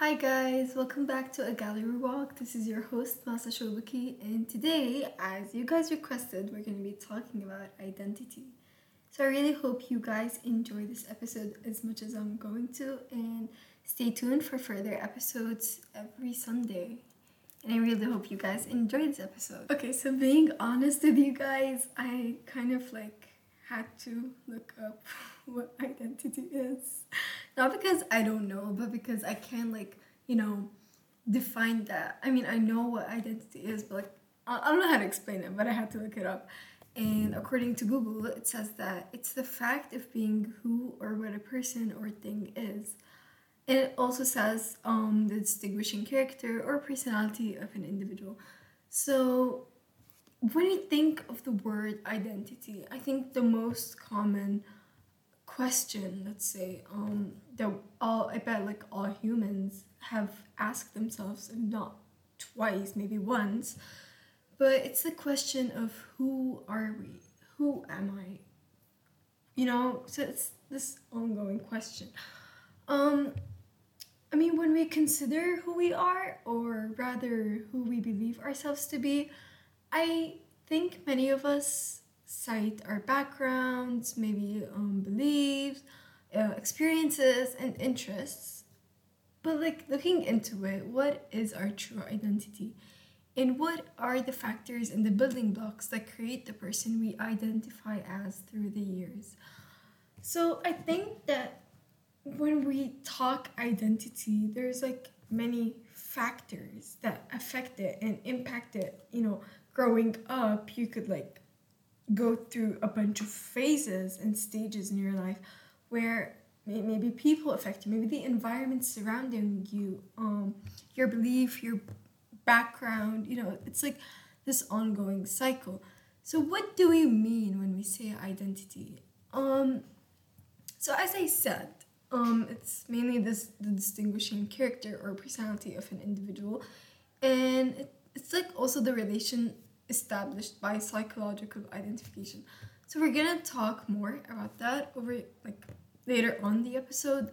Hi guys, welcome back to a gallery walk. This is your host Masa Shobaki, and today, as you guys requested, we're going to be talking about identity. So I really hope you guys enjoy this episode as much as I'm going to, and stay tuned for further episodes every Sunday. And I really hope you guys enjoy this episode. Okay, so being honest with you guys, I kind of like had to look up what identity is. Not because I don't know, but because I can't like, you know, define that. I mean, I know what identity is, but like I don't know how to explain it, but I had to look it up. And according to Google, it says that it's the fact of being who or what a person or thing is. And it also says um, the distinguishing character or personality of an individual. So when you think of the word identity, I think the most common question, let's say, um, that all I bet like all humans have asked themselves, if not twice, maybe once, but it's the question of who are we? Who am I? You know, so it's this ongoing question. Um, I mean, when we consider who we are, or rather who we believe ourselves to be, I think many of us cite our backgrounds, maybe um, beliefs, uh, experiences, and interests. But like looking into it, what is our true identity? And what are the factors and the building blocks that create the person we identify as through the years? So I think that when we talk identity, there's like many factors that affect it and impact it. You know, growing up, you could like go through a bunch of phases and stages in your life where maybe people affect you, maybe the environment surrounding you, um, your belief, your background, you know, it's like this ongoing cycle. So what do we mean when we say identity? Um, so as I said, um, it's mainly this the distinguishing character or personality of an individual, and it, it's like also the relation established by psychological identification. So we're gonna talk more about that over like later on the episode.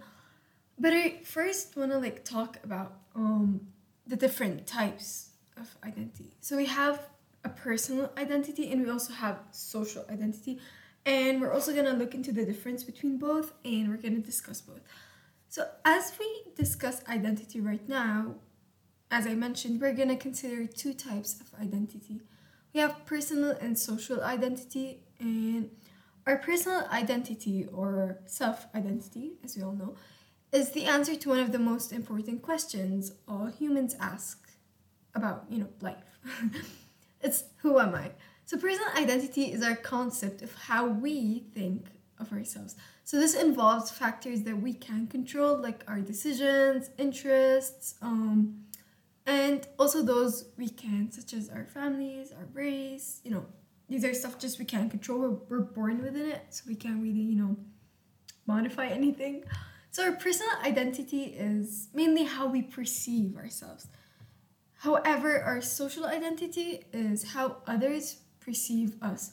But I first wanna like talk about um the different types of identity. So we have a personal identity and we also have social identity. And we're also gonna look into the difference between both and we're gonna discuss both. So as we discuss identity right now, as I mentioned, we're gonna consider two types of identity. We have personal and social identity, and our personal identity or self identity, as we all know, is the answer to one of the most important questions all humans ask about, you know, life. it's who am I? So, personal identity is our concept of how we think of ourselves. So, this involves factors that we can control, like our decisions, interests, um, and also those we can, such as our families, our race, you know, these are stuff just we can't control. We're, we're born within it, so we can't really, you know, modify anything. So our personal identity is mainly how we perceive ourselves. However, our social identity is how others perceive us.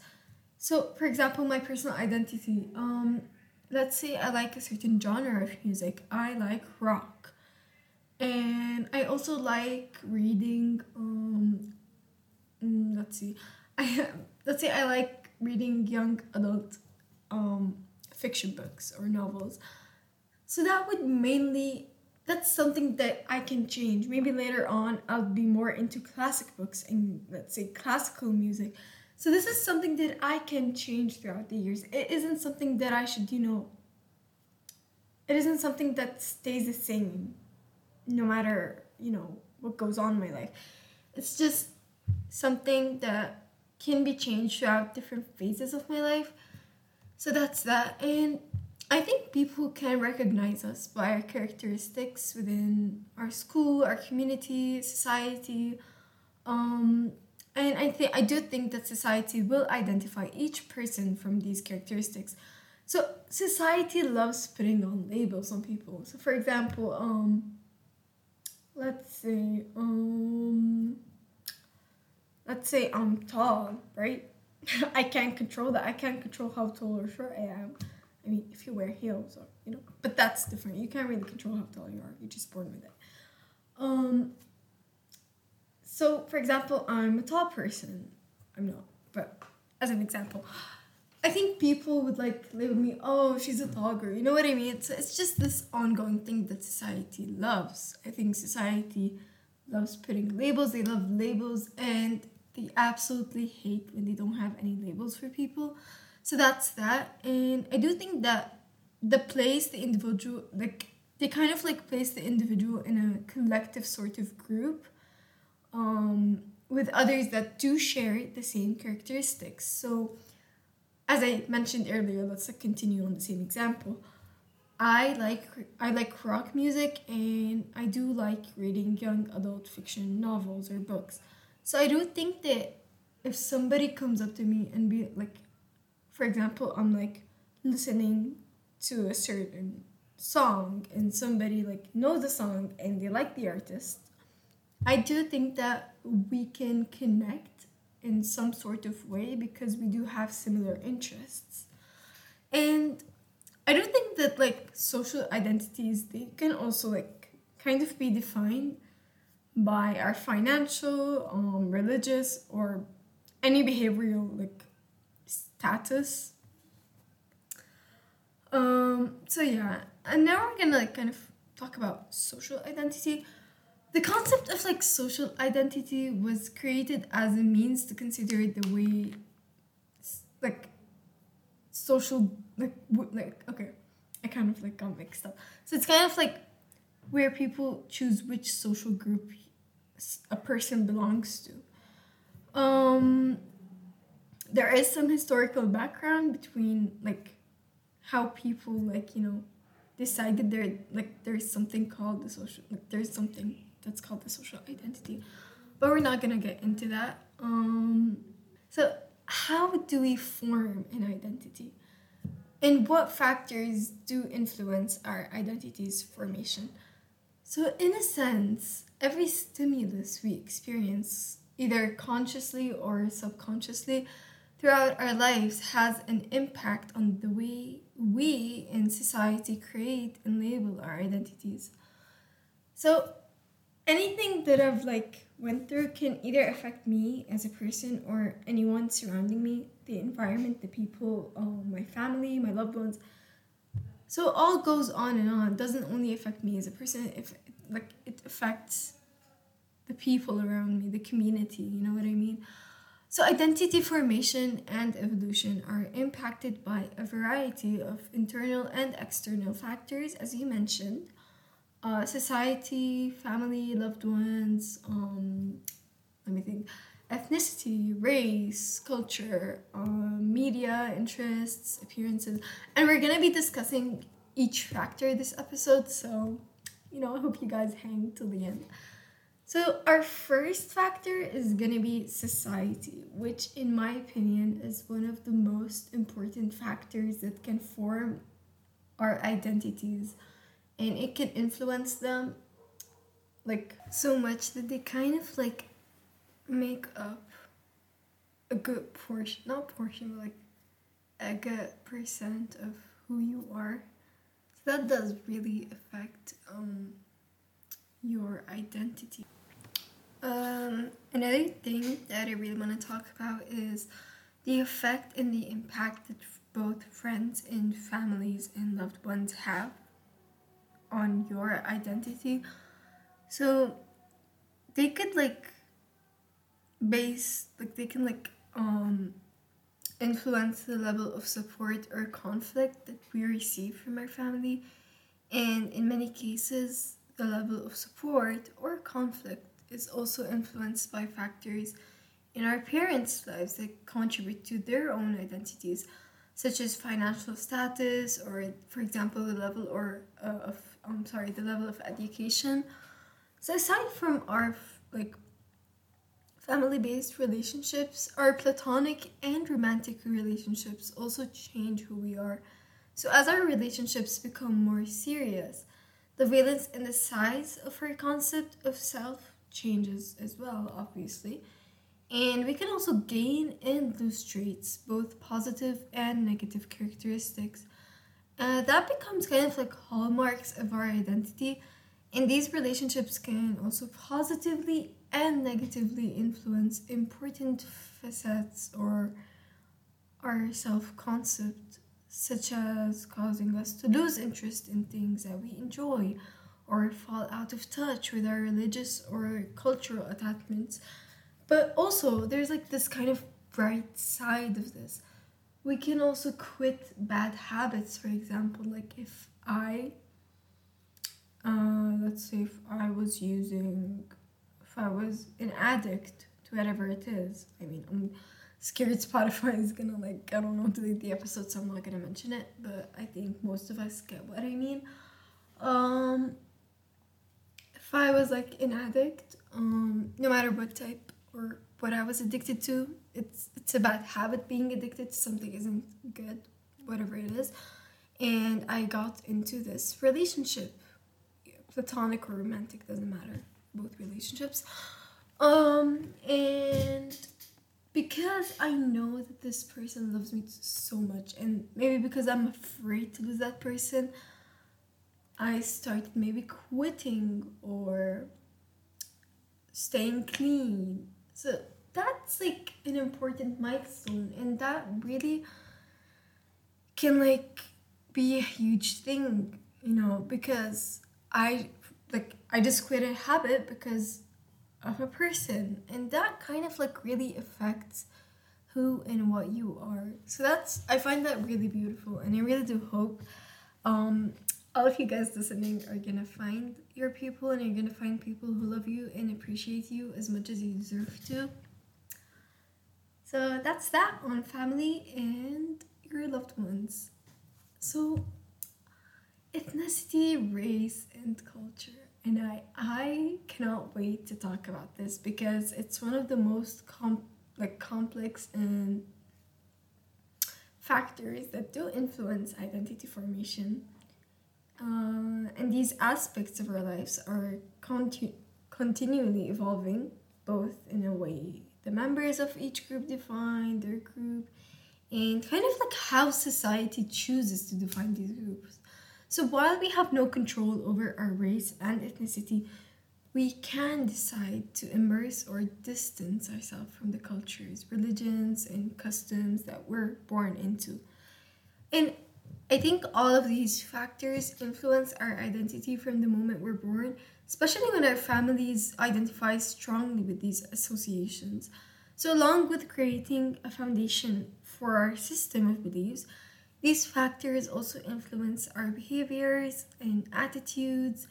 So, for example, my personal identity, um, let's say I like a certain genre of music. I like rock and I also like reading. Um, mm, let's see, I let's say I like reading young adult um, fiction books or novels. So that would mainly that's something that I can change. Maybe later on I'll be more into classic books and let's say classical music. So this is something that I can change throughout the years. It isn't something that I should, you know, it isn't something that stays the same no matter you know what goes on in my life. It's just something that can be changed throughout different phases of my life. So that's that. And i think people can recognize us by our characteristics within our school our community society. Um, and i think i do think that society will identify each person from these characteristics. So society loves putting on labels on people. So for example um, let's say um let's say I'm tall, right? I can't control that. I can't control how tall or short I am. I mean, if you wear heels or you know, but that's different. You can't really control how tall you are. You're just born with it. Um, so, for example, I'm a tall person. I'm not, but as an example, I think people would like label me, oh, she's a girl. You know what I mean? It's, it's just this ongoing thing that society loves. I think society loves putting labels, they love labels, and they absolutely hate when they don't have any labels for people. So that's that. And I do think that the place the individual, like, they kind of like place the individual in a collective sort of group um, with others that do share the same characteristics. So, as I mentioned earlier, let's continue on the same example. I like I like rock music and I do like reading young adult fiction novels or books. So I do think that if somebody comes up to me and be like for example, I'm like listening to a certain song and somebody like knows the song and they like the artist, I do think that we can connect in some sort of way because we do have similar interests. And I don't think that like social identities they can also like kind of be defined by our financial, um, religious, or any behavioral like status. Um, so yeah, and now we're gonna like kind of talk about social identity. The concept of like social identity was created as a means to consider the way, like, social like like okay, I kind of like got mixed up. So it's kind of like where people choose which social group a person belongs to. Um, there is some historical background between like how people like you know decided there like there's something called the social like there's something that's called the social identity. But we're not gonna get into that. Um so how do we form an identity? And what factors do influence our identity's formation? So in a sense every stimulus we experience either consciously or subconsciously throughout our lives has an impact on the way we in society create and label our identities. So anything that I've like went through can either affect me as a person or anyone surrounding me, the environment, the people, um, my family, my loved ones. So it all goes on and on. It doesn't only affect me as a person, if like it affects the people around me, the community, you know what I mean? So, identity formation and evolution are impacted by a variety of internal and external factors, as you mentioned uh, society, family, loved ones, um, let me think, ethnicity, race, culture, uh, media, interests, appearances. And we're gonna be discussing each factor this episode, so you know, I hope you guys hang till the end. So, our first factor is gonna be society, which, in my opinion, is one of the most important factors that can form our identities and it can influence them like so much that they kind of like make up a good portion, not portion, but like a good percent of who you are. So, that does really affect um, your identity. Um, another thing that I really want to talk about is the effect and the impact that both friends and families and loved ones have on your identity. So they could like base like they can like um influence the level of support or conflict that we receive from our family and in many cases the level of support or conflict is also influenced by factors in our parents' lives that contribute to their own identities, such as financial status or, for example, the level or uh, of I'm sorry, the level of education. So aside from our like family-based relationships, our platonic and romantic relationships also change who we are. So as our relationships become more serious, the valence and the size of our concept of self changes as well, obviously. And we can also gain and lose traits, both positive and negative characteristics. Uh, that becomes kind of like hallmarks of our identity. And these relationships can also positively and negatively influence important facets or our self concept, such as causing us to lose interest in things that we enjoy or fall out of touch with our religious or cultural attachments. But also, there's like this kind of bright side of this. We can also quit bad habits, for example, like if I, uh, let's say, if I was using, if I was an addict to whatever it is, I mean, I'm scared Spotify is gonna like, I don't know, delete the episode, so I'm not gonna mention it, but I think most of us get what I mean. Um, if I was like an addict, um, no matter what type or what I was addicted to, it's it's a bad habit being addicted to something isn't good, whatever it is. And I got into this relationship, platonic or romantic, doesn't matter, both relationships. Um, and because I know that this person loves me so much, and maybe because I'm afraid to lose that person, I started maybe quitting or staying clean. So that's like an important milestone, and that really can like be a huge thing, you know, because I like I just quit a habit because of a person, and that kind of like really affects who and what you are. So that's I find that really beautiful, and I really do hope um all of you guys listening are gonna find your people and you're gonna find people who love you and appreciate you as much as you deserve to. So that's that on family and your loved ones. So ethnicity, race, and culture. And I I cannot wait to talk about this because it's one of the most com- like complex and factors that do influence identity formation uh, and these aspects of our lives are conti- continually evolving, both in a way the members of each group define their group, and kind of like how society chooses to define these groups. So while we have no control over our race and ethnicity, we can decide to immerse or distance ourselves from the cultures, religions, and customs that we're born into. And I think all of these factors influence our identity from the moment we're born, especially when our families identify strongly with these associations. So, along with creating a foundation for our system of beliefs, these factors also influence our behaviors and attitudes,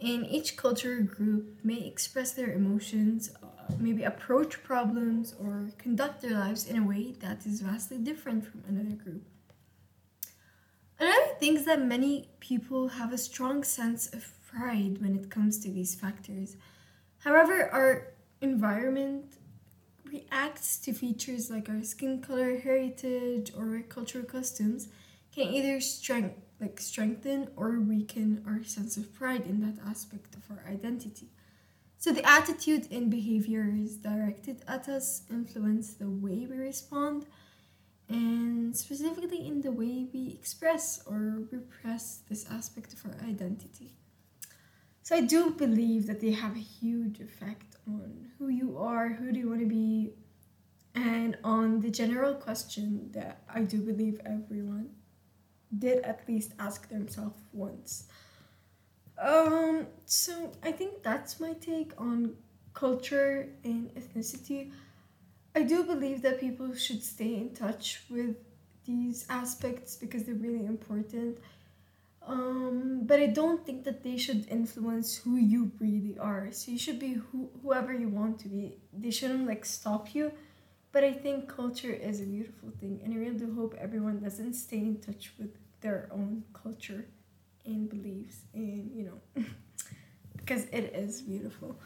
and each culture group may express their emotions, uh, maybe approach problems, or conduct their lives in a way that is vastly different from another group. Another thing is that many people have a strong sense of pride when it comes to these factors. However, our environment reacts to features like our skin color, heritage, or cultural customs can either strength, like strengthen or weaken our sense of pride in that aspect of our identity. So the attitude and behaviors directed at us influence the way we respond and specifically in the way we express or repress this aspect of our identity. So I do believe that they have a huge effect on who you are, who do you want to be, and on the general question that I do believe everyone did at least ask themselves once. Um, so I think that's my take on culture and ethnicity. I do believe that people should stay in touch with these aspects because they're really important. Um, but I don't think that they should influence who you really are. So you should be who, whoever you want to be. They shouldn't like stop you. But I think culture is a beautiful thing, and I really do hope everyone doesn't stay in touch with their own culture and beliefs, and you know, because it is beautiful.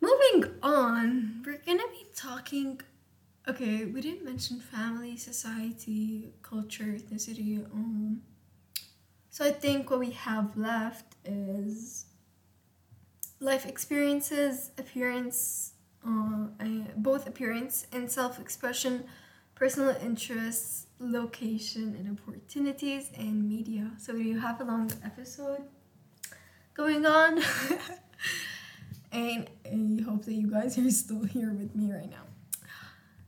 Moving on, we're gonna be talking. Okay, we didn't mention family, society, culture, ethnicity. Um, so I think what we have left is life experiences, appearance, uh, both appearance and self-expression, personal interests, location and opportunities, and media. So we have a long episode going on. and I hope that you guys are still here with me right now.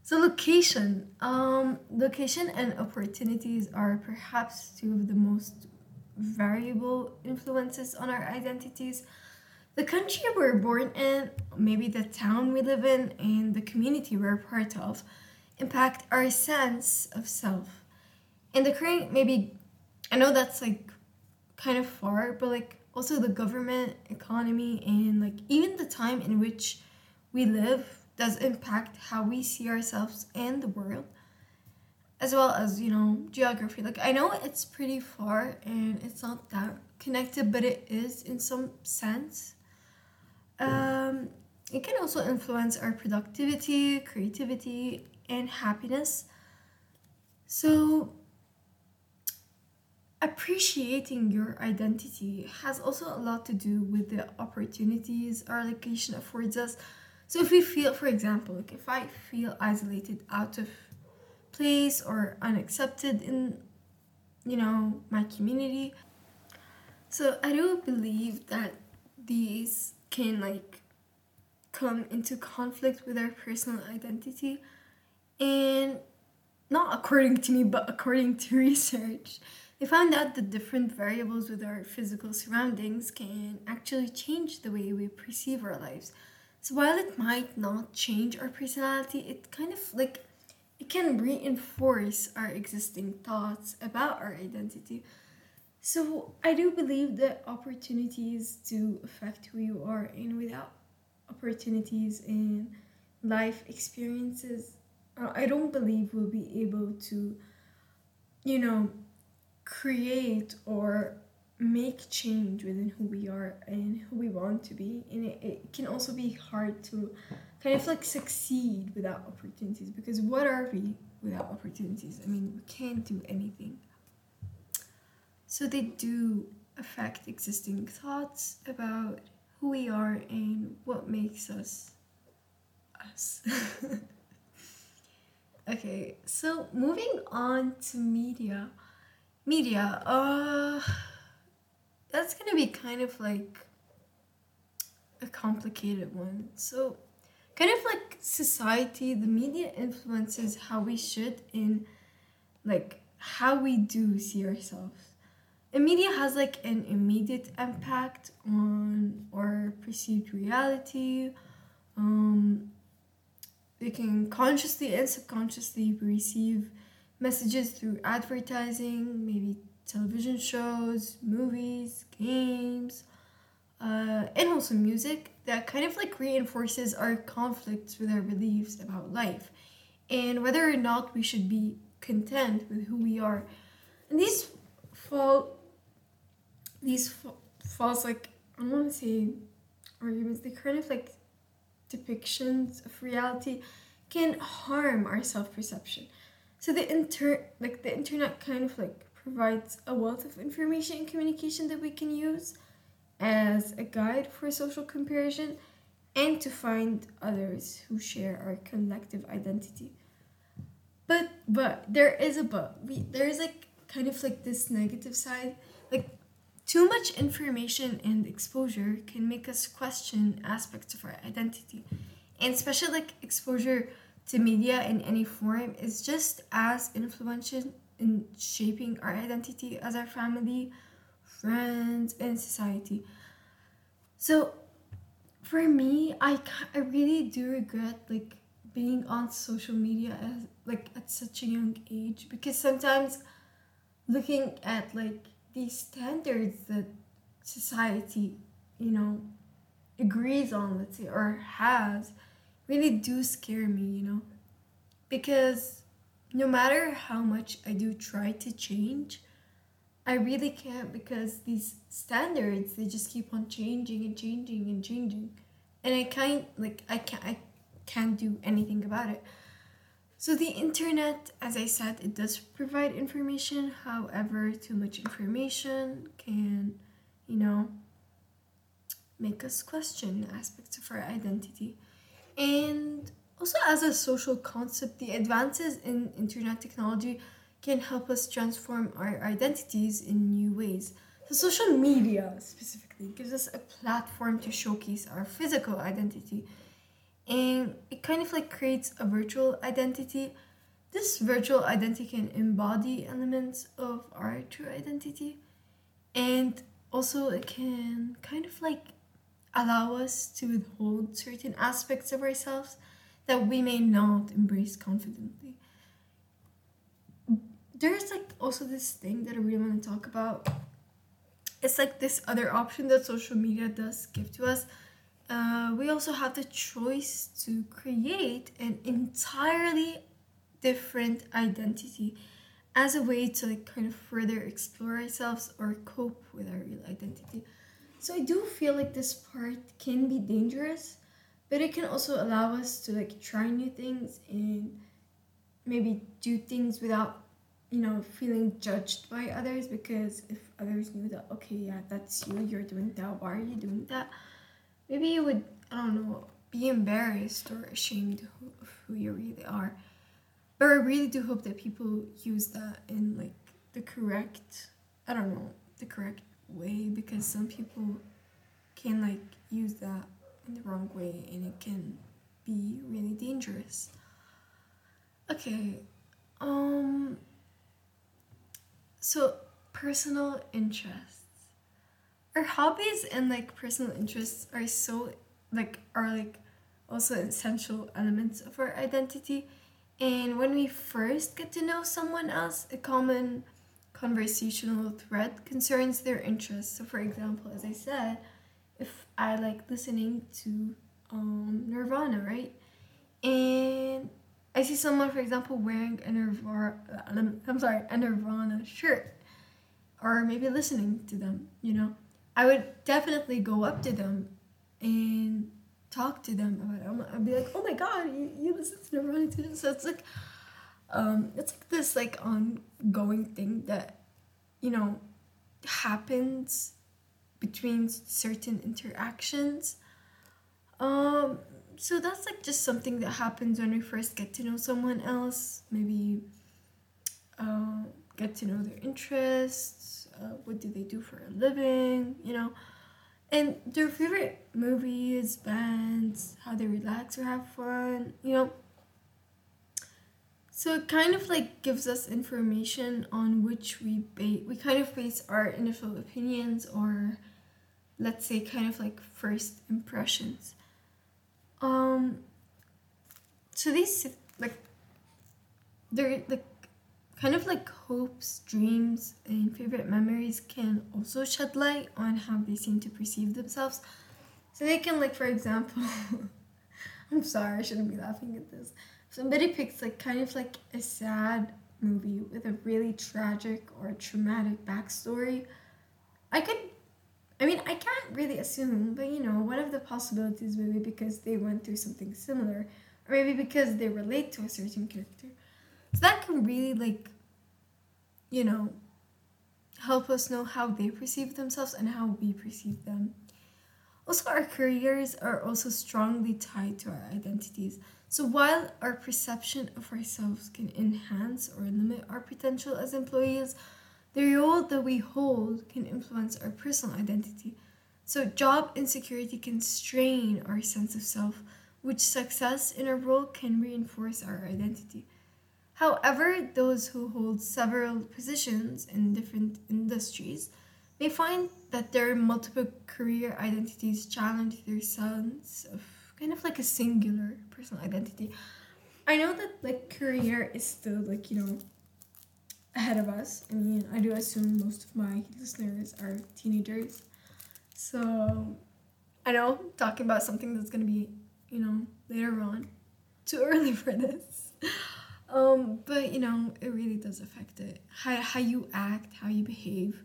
So location, um, location and opportunities are perhaps two of the most variable influences on our identities. The country we're born in, maybe the town we live in, and the community we're part of impact our sense of self. And the current, maybe, I know that's like kind of far, but like also the government, economy, and like even the time in which we live does impact how we see ourselves and the world as well as you know geography. Like i know it's pretty far and it's not that connected but it is in some sense. Um, it can also influence our productivity creativity and happiness. So appreciating your identity has also a lot to do with the opportunities our location affords us so if we feel, for example, like if I feel isolated, out of place, or unaccepted in, you know, my community, so I do believe that these can like come into conflict with our personal identity, and not according to me, but according to research. They found out that different variables with our physical surroundings can actually change the way we perceive our lives. So while it might not change our personality, it kind of like it can reinforce our existing thoughts about our identity. So I do believe that opportunities do affect who you are, and without opportunities and life experiences, uh, I don't believe we'll be able to, you know, create or make change within who we are and who we want to be. And it, it can also be hard to kind of like succeed without opportunities because what are we without opportunities? I mean we can't do anything. So they do affect existing thoughts about who we are and what makes us us. Okay so moving on to media media uh that's gonna be kind of like a complicated one. So, kind of like society, the media influences how we should in like how we do see ourselves. And media has like an immediate impact on our perceived reality. Um, we can consciously and subconsciously receive messages through advertising, maybe television shows, movies, games, uh, and also music that kind of like reinforces our conflicts with our beliefs about life and whether or not we should be content with who we are. And these fall, these fa- false like I don't want to say arguments. They kind of like depictions of reality can harm our self perception. So the inter like the internet kind of like provides a wealth of information and communication that we can use as a guide for social comparison and to find others who share our collective identity. But but there is a but. We there is like kind of like this negative side. Like too much information and exposure can make us question aspects of our identity. And especially like exposure to media in any form is just as influential in shaping our identity as our family, friends, and society. So, for me, I, I really do regret like being on social media as like at such a young age because sometimes looking at like these standards that society, you know, agrees on, let's say, or has, really do scare me, you know, because no matter how much I do try to change, I really can't because these standards they just keep on changing and changing and changing. And I can't like I can't I can't do anything about it. So the internet, as I said, it does provide information. However, too much information can, you know, make us question aspects of our identity. And also, as a social concept, the advances in internet technology can help us transform our identities in new ways. So social media specifically gives us a platform to showcase our physical identity. And it kind of like creates a virtual identity. This virtual identity can embody elements of our true identity. And also it can kind of like allow us to withhold certain aspects of ourselves that we may not embrace confidently. There's like also this thing that I really want to talk about. It's like this other option that social media does give to us. Uh, we also have the choice to create an entirely different identity as a way to like kind of further explore ourselves or cope with our real identity. So I do feel like this part can be dangerous, but it can also allow us to like try new things and maybe do things without you know feeling judged by others because if others knew that okay yeah that's you you're doing that why are you doing that? Maybe you would i don't know be embarrassed or ashamed of who you really are. But i really do hope that people use that in like the correct i don't know the correct way because some people can like use that in the wrong way and it can be really dangerous. Okay. Um so personal interests. Our hobbies and like personal interests are so like are like also essential elements of our identity. And when we first get to know someone else, a common conversational thread concerns their interests. So, for example, as I said, if I like listening to um, Nirvana, right? And I see someone, for example, wearing a Nirvana, I'm sorry, a Nirvana shirt, or maybe listening to them, you know, I would definitely go up to them and talk to them about it. I'd be like, oh my god, you, you listen to Nirvana too? So it's like, um, it's like this like ongoing thing that you know happens between certain interactions. Um so that's like just something that happens when we first get to know someone else. Maybe uh, get to know their interests uh, what do they do for a living you know? And their favorite movies bands how they relax or have fun you know so it kind of like gives us information on which we ba- we kind of base our initial opinions or let's say kind of like first impressions. Um so these like they're like kind of like hopes, dreams, and favorite memories can also shed light on how they seem to perceive themselves. So they can like for example I'm sorry, I shouldn't be laughing at this somebody picks like kind of like a sad movie with a really tragic or traumatic backstory, I could I mean, I can't really assume, but you know, one of the possibilities would be because they went through something similar, or maybe because they relate to a certain character. So that can really, like, you know, help us know how they perceive themselves and how we perceive them. Also, our careers are also strongly tied to our identities. So while our perception of ourselves can enhance or limit our potential as employees, the role that we hold can influence our personal identity. So job insecurity can strain our sense of self, which success in a role can reinforce our identity. However, those who hold several positions in different industries may find that their multiple career identities challenge their sense of kind of like a singular personal identity. I know that like career is still like, you know, ahead of us. I mean, I do assume most of my listeners are teenagers. So I know talking about something that's gonna be, you know, later on. Too early for this. Um, but you know, it really does affect it. How how you act, how you behave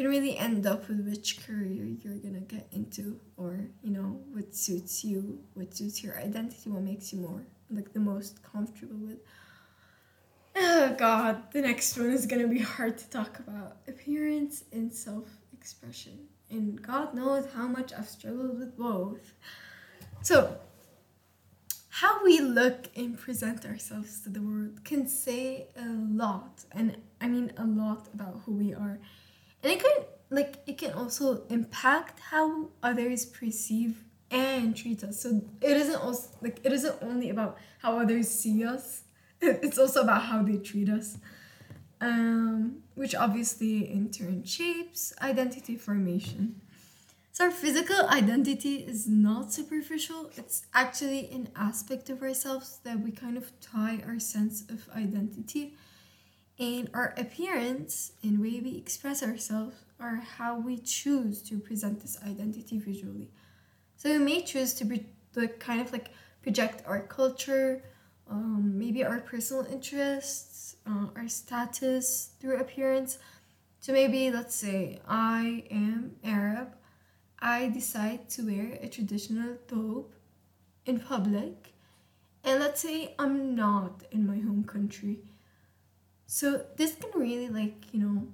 can really end up with which career you're gonna get into or you know what suits you what suits your identity what makes you more like the most comfortable with. Oh god the next one is gonna be hard to talk about. Appearance and self-expression. And god knows how much i've struggled with both. So how we look and present ourselves to the world can say a lot. And i mean a lot about who we are and it could like it can also impact how others perceive and treat us. So it isn't also like it isn't only about how others see us. It's also about how they treat us. Um, which obviously in turn shapes identity formation. So our physical identity is not superficial. It's actually an aspect of ourselves that we kind of tie our sense of identity. And our appearance and way we express ourselves are how we choose to present this identity visually. So we may choose to be like kind of like project our culture, um, maybe our personal interests, uh, our status through appearance. So maybe let's say I am Arab. I decide to wear a traditional thobe in public, and let's say I'm not in my home country. So this can really like you know.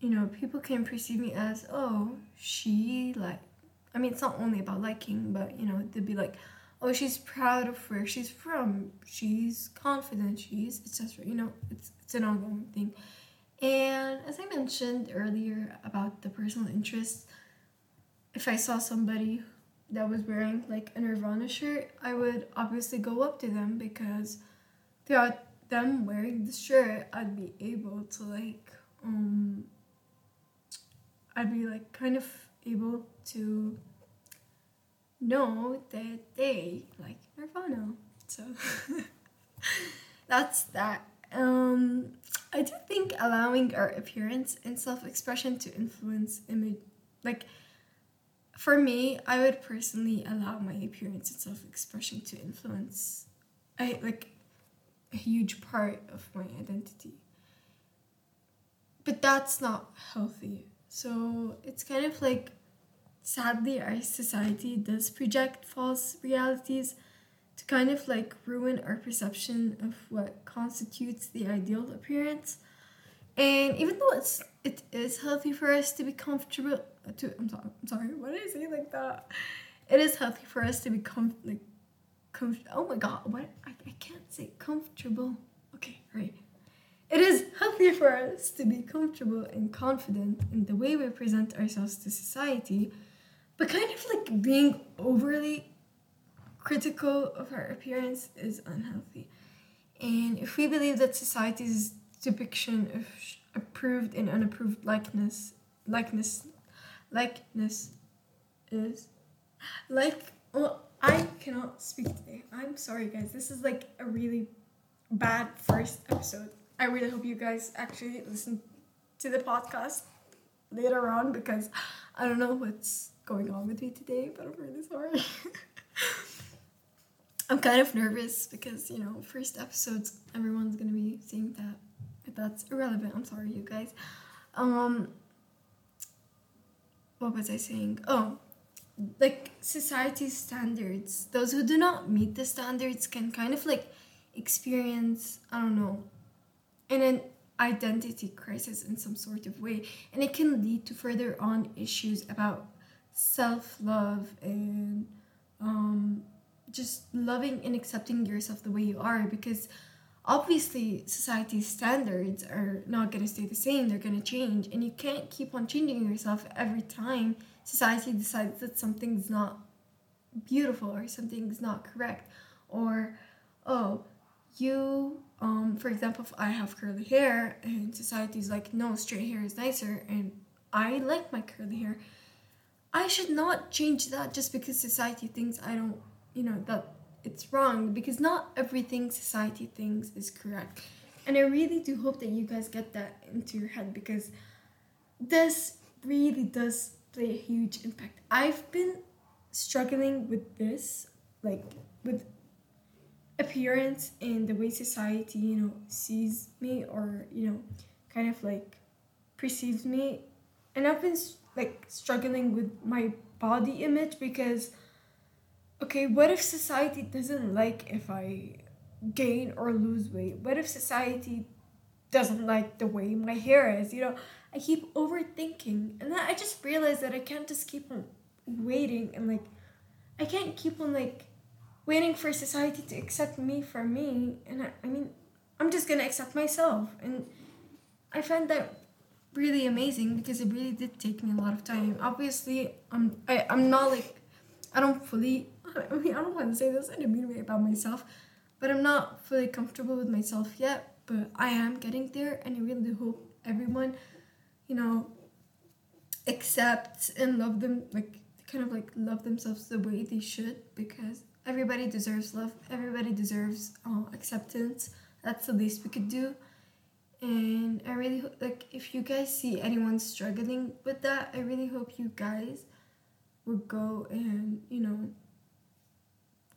You know, people can perceive me as oh she like I mean, it's not only about liking, but you know, they'd be like, oh, she's proud of where she's from. She's confident. She's etc. You know, it's it's an ongoing thing. And as I mentioned earlier about the personal interest, if I saw somebody that was wearing like a Nirvana shirt, I would obviously go up to them because throughout them wearing the shirt, I'd be able to like um I'd be like kind of able to know that they like Nirvana. So that's that. Um, I do think allowing our appearance and self expression to influence image, like for me, I would personally allow my appearance and self expression to influence, I like a huge part of my identity. But that's not healthy. So it's kind of like sadly our society does project false realities to kind of like ruin our perception of what constitutes the ideal appearance. And even though it's it is healthy for us to be comfortable to I'm sorry I'm sorry, why did I say like that? It is healthy for us to be com like comf- oh my god, what I, I can't say comfortable. Okay, right. It is healthy for us to be comfortable and confident in the way we present ourselves to society, but kind of like being overly critical of our appearance is unhealthy. And if we believe that society's depiction of approved and unapproved likeness, likeness, likeness is like, well, I cannot speak today. I'm sorry, guys. This is like a really bad first episode. I really hope you guys actually listen to the podcast later on because I don't know what's going on with me today, but I'm really sorry. I'm kind of nervous because, you know, first episodes, everyone's gonna be saying that. But that's irrelevant. I'm sorry, you guys. Um, what was I saying? Oh, like society standards. Those who do not meet the standards can kind of like experience, I don't know, and an identity crisis in some sort of way. And it can lead to further on issues about self love and um, just loving and accepting yourself the way you are because obviously society's standards are not going to stay the same they're going to change and you can't keep on changing yourself every time society decides that something's not beautiful or something's not correct. Or oh you um for example if i have curly hair and society's like no straight hair is nicer and i like my curly hair i should not change that just because society thinks i don't you know that it's wrong because not everything society thinks is correct. And i really do hope that you guys get that into your head because this really does play a huge impact. I've been struggling with this like with appearance and the way society you know sees me or you know kind of like perceives me. And i've been like struggling with my body image because okay what if society doesn't like if i gain or lose weight? What if society doesn't like the way my hair is you know i keep overthinking and then i just realized that i can't just keep on waiting and like i can't keep on like waiting for society to accept me for me and I, I mean i'm just gonna accept myself and i find that really amazing because it really did take me a lot of time. Obviously, I'm I, I'm not like I don't fully I mean I don't want to say this in a mean way about myself, but I'm not fully comfortable with myself yet. But I am getting there, and I really hope everyone, you know, accept and love them like kind of like love themselves the way they should because everybody deserves love. Everybody deserves uh, acceptance. That's the least we could do and I really hope, like if you guys see anyone struggling with that, I really hope you guys would go and you know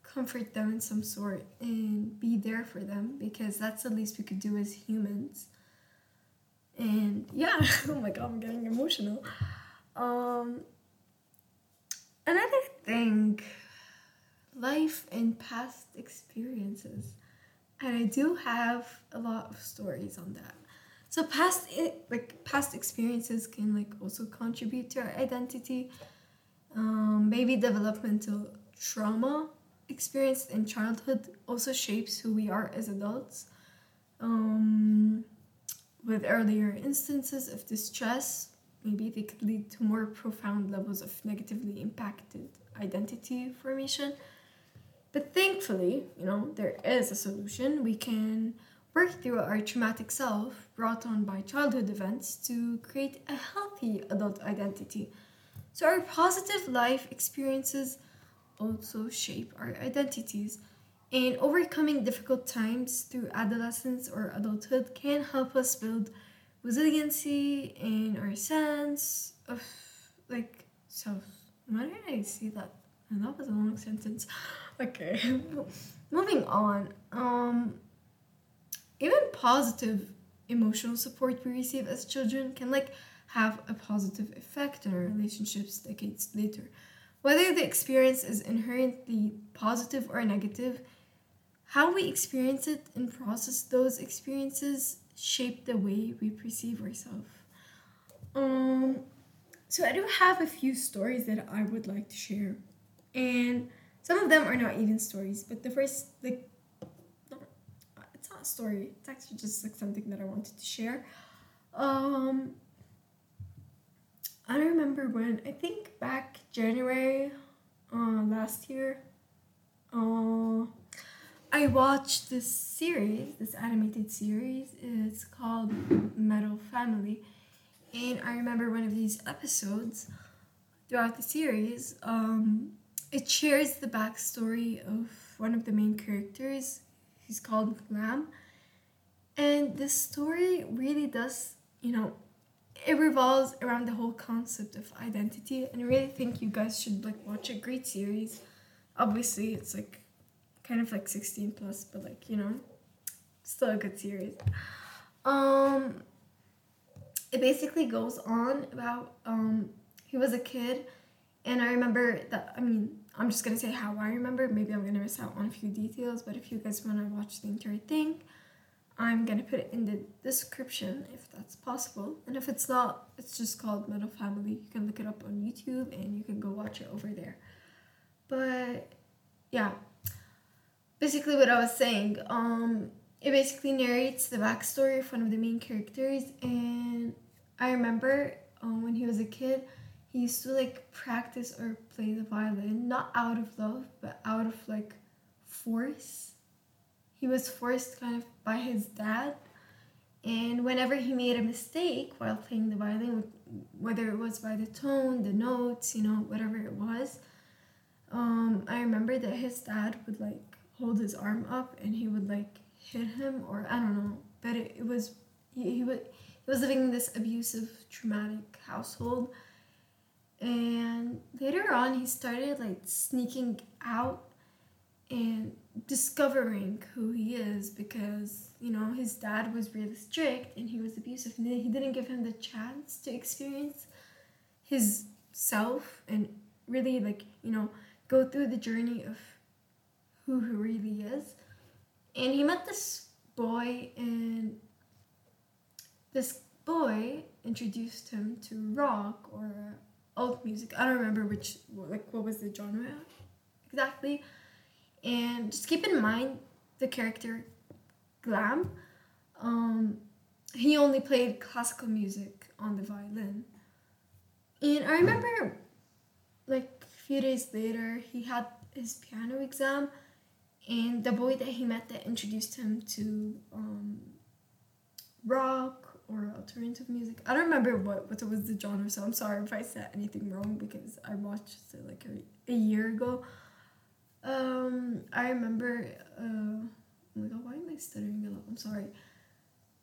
comfort them in some sort and be there for them because that's the least we could do as humans. And yeah, oh my god, I'm getting emotional. Um, another thing, life and past experiences and I do have a lot of stories on that. So past it, like past experiences can like also contribute to our identity. Um, maybe developmental trauma experienced in childhood also shapes who we are as adults. Um, with earlier instances of distress, maybe they could lead to more profound levels of negatively impacted identity formation. But thankfully, you know, there is a solution. We can work through our traumatic self brought on by childhood events to create a healthy adult identity. So, our positive life experiences also shape our identities. And overcoming difficult times through adolescence or adulthood can help us build resiliency in our sense of like self. Why did I see that? that was a long sentence okay moving on um even positive emotional support we receive as children can like have a positive effect on our relationships decades later whether the experience is inherently positive or negative how we experience it and process those experiences shape the way we perceive ourselves um so i do have a few stories that i would like to share and some of them are not even stories, but the first like it's not a story. It's actually just like something that I wanted to share. Um I remember when I think back January uh, last year. Uh, I watched this series, this animated series. It's called Metal Family, and I remember one of these episodes throughout the series. Um, it shares the backstory of one of the main characters. He's called Glam. And the story really does, you know, it revolves around the whole concept of identity. And I really think you guys should like watch a great series. Obviously, it's like kind of like 16 plus, but like, you know, still a good series. Um, it basically goes on about um, he was a kid and I remember that I mean I'm just gonna say how I remember. Maybe I'm gonna miss out on a few details, but if you guys wanna watch the entire thing, I'm gonna put it in the description if that's possible. And if it's not, it's just called Metal Family. You can look it up on YouTube and you can go watch it over there. But yeah, basically what I was saying, um, it basically narrates the backstory of one of the main characters, and I remember um, when he was a kid he used to like practice or play the violin not out of love but out of like force. He was forced kind of by his dad and whenever he made a mistake while playing the violin whether it was by the tone the notes you know whatever it was um, i remember that his dad would like hold his arm up and he would like hit him or i don't know but it, it was he, he, he was living in this abusive traumatic household. And later on he started like sneaking out and discovering who he is because you know his dad was really strict and he was abusive and he didn't give him the chance to experience his self and really like you know go through the journey of who he really is and he met this boy and this boy introduced him to rock or alt music. I don't remember which like what was the genre exactly. And just keep in mind the character Glam. Um, he only played classical music on the violin. And I remember, like a few days later, he had his piano exam, and the boy that he met that introduced him to um, rock or alternative music. I don't remember what what was the genre, so I'm sorry if I said anything wrong because I watched it like a, a year ago. Um, I remember. Uh, oh my god, why am I stuttering a lot? I'm sorry.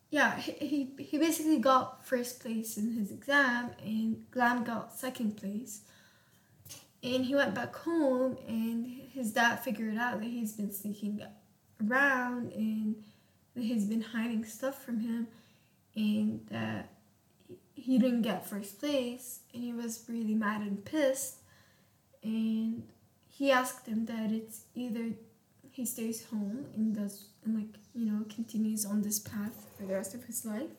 Yeah, he, he, he basically got first place in his exam, and Glam got second place. And he went back home, and his dad figured out that he's been sneaking around and that he's been hiding stuff from him, and that he didn't get first place, and he was really mad and pissed. And he asked him that it's either he stays home and does and like you know continues on this path for the rest of his life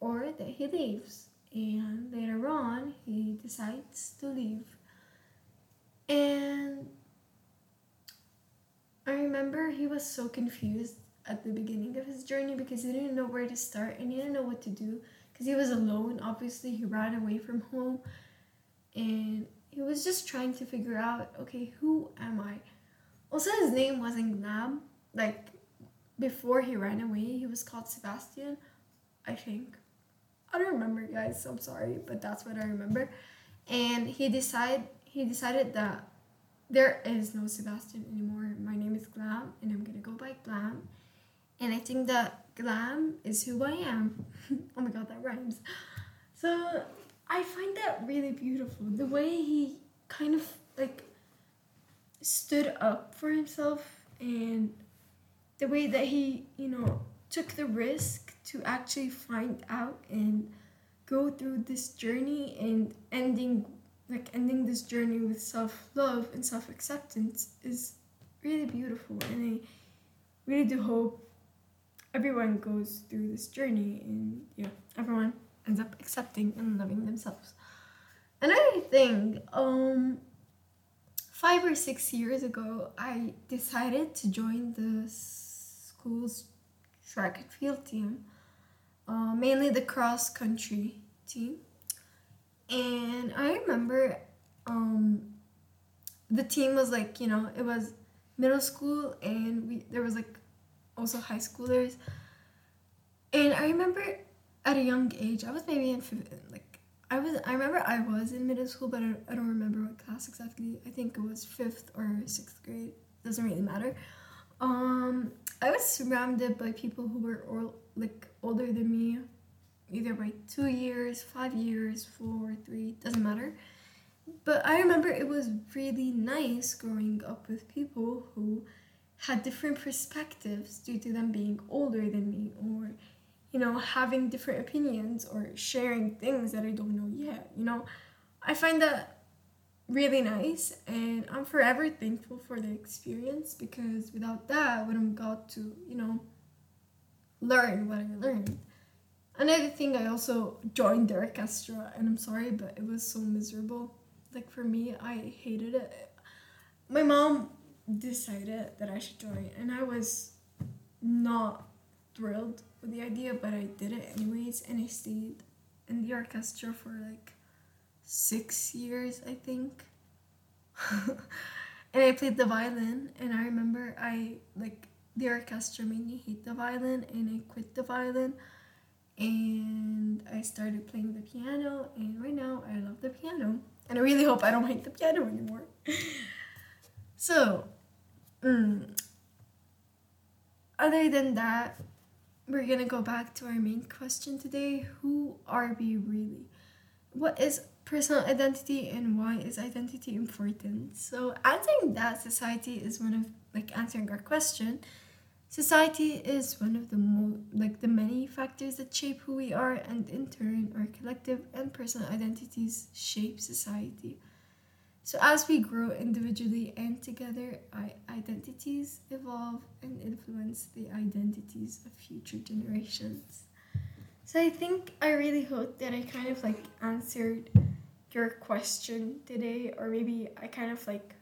or that he leaves and later on he decides to leave and i remember he was so confused at the beginning of his journey because he didn't know where to start and he didn't know what to do because he was alone obviously he ran away from home and he was just trying to figure out okay who am i also, his name wasn't Glam. Like, before he ran away, he was called Sebastian, I think. I don't remember, guys. So I'm sorry, but that's what I remember. And he decided he decided that there is no Sebastian anymore. My name is Glam, and I'm gonna go by Glam. And I think that Glam is who I am. oh my god, that rhymes. So I find that really beautiful. The way he kind of like stood up for himself and the way that he, you know, took the risk to actually find out and go through this journey and ending like ending this journey with self-love and self-acceptance is really beautiful and I really do hope everyone goes through this journey and yeah everyone ends up accepting and loving themselves another thing um five or six years ago, I decided to join the school's track and field team, uh, mainly the cross country team. And I remember um, the team was like, you know, it was middle school and we there was like also high schoolers. And I remember at a young age, I was maybe in like I was I remember I was in middle school, but I don't, I don't remember what class exactly. I think it was fifth or sixth grade. Doesn't really matter. Um, I was surrounded by people who were all, like older than me, either by two years, five years, four, three. Doesn't matter. But I remember it was really nice growing up with people who had different perspectives due to them being older than me or you know, having different opinions or sharing things that I don't know yet. You know, I find that really nice and I'm forever thankful for the experience because without that I wouldn't got to, you know, learn what I learned. Another thing I also joined the orchestra and I'm sorry but it was so miserable. Like for me, I hated it. My mom decided that I should join and I was not thrilled with the idea, but I did it anyways, and I stayed in the orchestra for like six years, I think. and I played the violin, and I remember I like the orchestra made me hate the violin, and I quit the violin, and I started playing the piano, and right now I love the piano, and I really hope I don't hate the piano anymore. so, mm, other than that, we're gonna go back to our main question today. Who are we really? What is personal identity and why is identity important? So answering that society is one of like answering our question society is one of the mo- like the many factors that shape who we are and in turn our collective and personal identities shape society so, as we grow individually and together, our identities evolve and influence the identities of future generations. So, I think I really hope that I kind of like answered your question today, or maybe I kind of like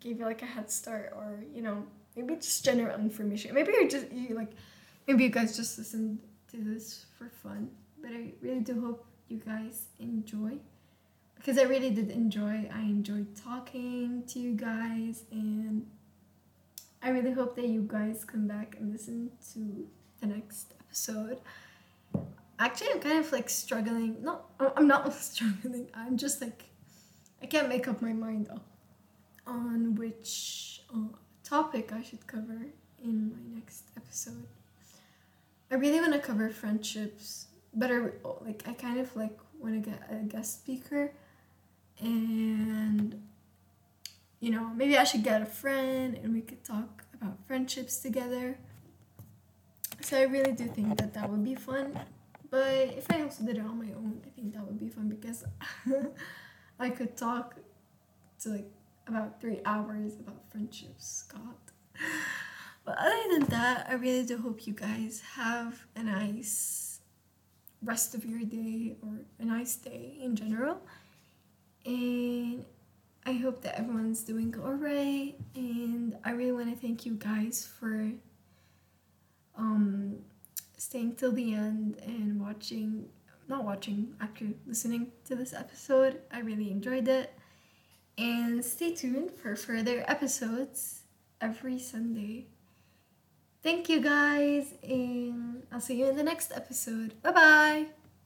gave you like a head start, or you know, maybe just general information. Maybe you're just you like, maybe you guys just listen to this for fun. but I really do hope you guys enjoy because I really did enjoy. I enjoyed talking to you guys, and I really hope that you guys come back and listen to the next episode. Actually, I'm kind of like struggling. No, I'm not struggling. I'm just like, I can't make up my mind though on which uh, topic I should cover in my next episode. I really want to cover friendships, but I, like I kind of like want to get a guest speaker, and you know maybe I should get a friend and we could talk about friendships together. So I really do think that that would be fun. But if I also did it on my own, I think that would be fun because I could talk to like about three hours about friendships. God. But other than that, I really do hope you guys have a nice rest of your day or a nice day in general. And I hope that everyone's doing alright. And I really want to thank you guys for um, staying till the end and watching, not watching, actually listening to this episode. I really enjoyed it. And stay tuned for further episodes every Sunday. Thank you guys, and I'll see you in the next episode. Bye bye.